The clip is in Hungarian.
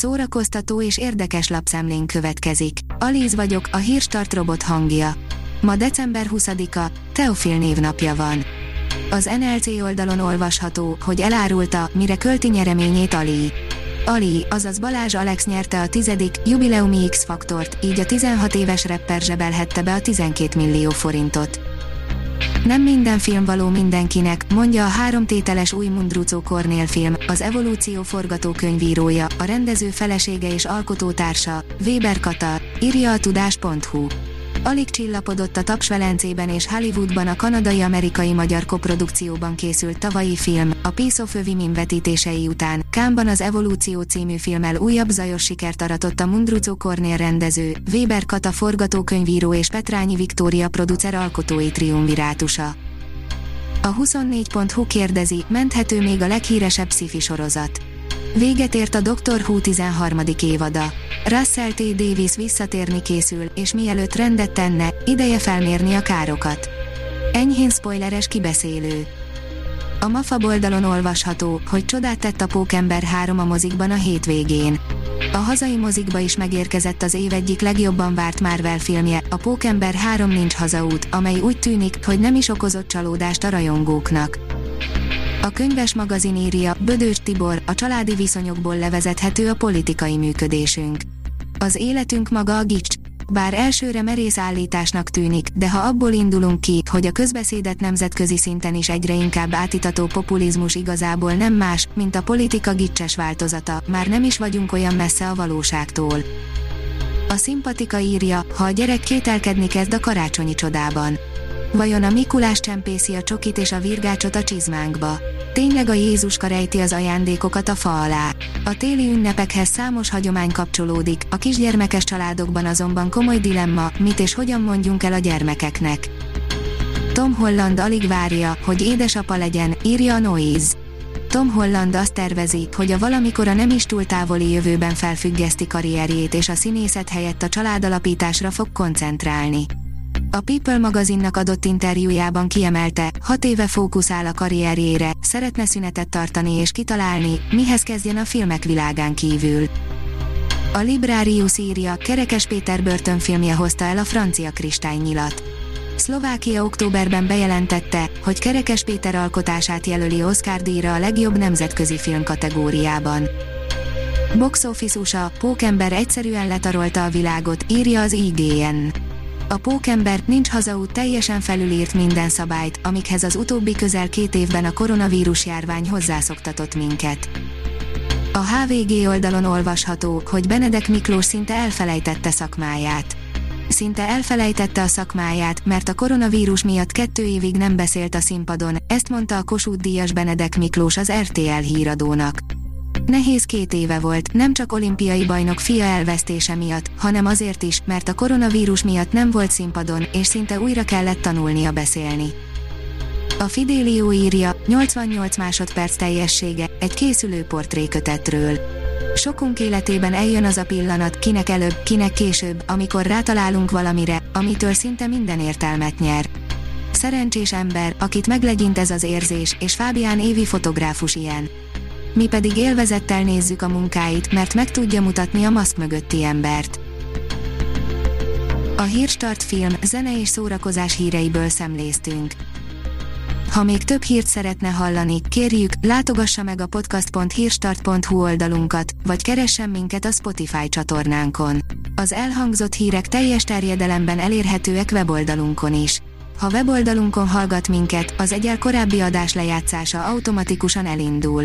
szórakoztató és érdekes lapszemlén következik. Alíz vagyok, a hírstart robot hangja. Ma december 20-a, Teofil névnapja van. Az NLC oldalon olvasható, hogy elárulta, mire költi nyereményét Ali. Ali, azaz Balázs Alex nyerte a tizedik, jubileumi X-faktort, így a 16 éves rapper zsebelhette be a 12 millió forintot. Nem minden film való mindenkinek, mondja a három tételes új Mundrucó Kornél film, az evolúció forgatókönyvírója, a rendező felesége és alkotótársa, Weber Kata, írja a tudás.hu. Alig csillapodott a Taps Velencében és Hollywoodban a kanadai-amerikai-magyar koprodukcióban készült tavalyi film, a Piece of Women vetítései után, Kámban az Evolúció című filmmel újabb zajos sikert aratott a Mundrucó Kornél rendező, Weber Kata forgatókönyvíró és Petrányi Viktória producer alkotói triumvirátusa. A 24.hu kérdezi, menthető még a leghíresebb sci sorozat. Véget ért a Doctor Who 13. évada. Russell T. Davis visszatérni készül, és mielőtt rendet tenne, ideje felmérni a károkat. Enyhén spoileres kibeszélő. A MAFA oldalon olvasható, hogy csodát tett a Pókember 3 a mozikban a hétvégén. A hazai mozikba is megérkezett az év egyik legjobban várt Marvel filmje, a Pókember 3 nincs hazaút, amely úgy tűnik, hogy nem is okozott csalódást a rajongóknak. A könyves magazin írja, Bödős Tibor, a családi viszonyokból levezethető a politikai működésünk. Az életünk maga a gics, bár elsőre merész állításnak tűnik, de ha abból indulunk ki, hogy a közbeszédet nemzetközi szinten is egyre inkább átitató populizmus igazából nem más, mint a politika gicses változata, már nem is vagyunk olyan messze a valóságtól. A szimpatika írja, ha a gyerek kételkedni kezd a karácsonyi csodában. Vajon a Mikulás csempészi a csokit és a virgácsot a csizmánkba? Tényleg a Jézuska rejti az ajándékokat a fa alá. A téli ünnepekhez számos hagyomány kapcsolódik, a kisgyermekes családokban azonban komoly dilemma, mit és hogyan mondjunk el a gyermekeknek. Tom Holland alig várja, hogy édesapa legyen, írja a Noise. Tom Holland azt tervezi, hogy a valamikor a nem is túl távoli jövőben felfüggeszti karrierjét és a színészet helyett a családalapításra fog koncentrálni. A People magazinnak adott interjújában kiemelte, hat éve fókuszál a karrierjére, szeretne szünetet tartani és kitalálni, mihez kezdjen a filmek világán kívül. A Librarius írja, Kerekes Péter börtönfilmje hozta el a francia kristálynyilat. Szlovákia októberben bejelentette, hogy Kerekes Péter alkotását jelöli Oscar díjra a legjobb nemzetközi film kategóriában. Box Office USA, Pókember egyszerűen letarolta a világot, írja az IGN a pókember nincs hazaút teljesen felülírt minden szabályt, amikhez az utóbbi közel két évben a koronavírus járvány hozzászoktatott minket. A HVG oldalon olvasható, hogy Benedek Miklós szinte elfelejtette szakmáját. Szinte elfelejtette a szakmáját, mert a koronavírus miatt kettő évig nem beszélt a színpadon, ezt mondta a Kossuth Díjas Benedek Miklós az RTL híradónak. Nehéz két éve volt, nem csak olimpiai bajnok fia elvesztése miatt, hanem azért is, mert a koronavírus miatt nem volt színpadon, és szinte újra kellett tanulnia beszélni. A Fidelio írja, 88 másodperc teljessége, egy készülő portrékötetről. Sokunk életében eljön az a pillanat, kinek előbb, kinek később, amikor rátalálunk valamire, amitől szinte minden értelmet nyer. Szerencsés ember, akit meglegyint ez az érzés, és Fábián Évi fotográfus ilyen. Mi pedig élvezettel nézzük a munkáit, mert meg tudja mutatni a maszk mögötti embert. A Hírstart film, zene és szórakozás híreiből szemléztünk. Ha még több hírt szeretne hallani, kérjük, látogassa meg a podcast.hírstart.hu oldalunkat, vagy keressen minket a Spotify csatornánkon. Az elhangzott hírek teljes terjedelemben elérhetőek weboldalunkon is. Ha weboldalunkon hallgat minket, az egyel korábbi adás lejátszása automatikusan elindul.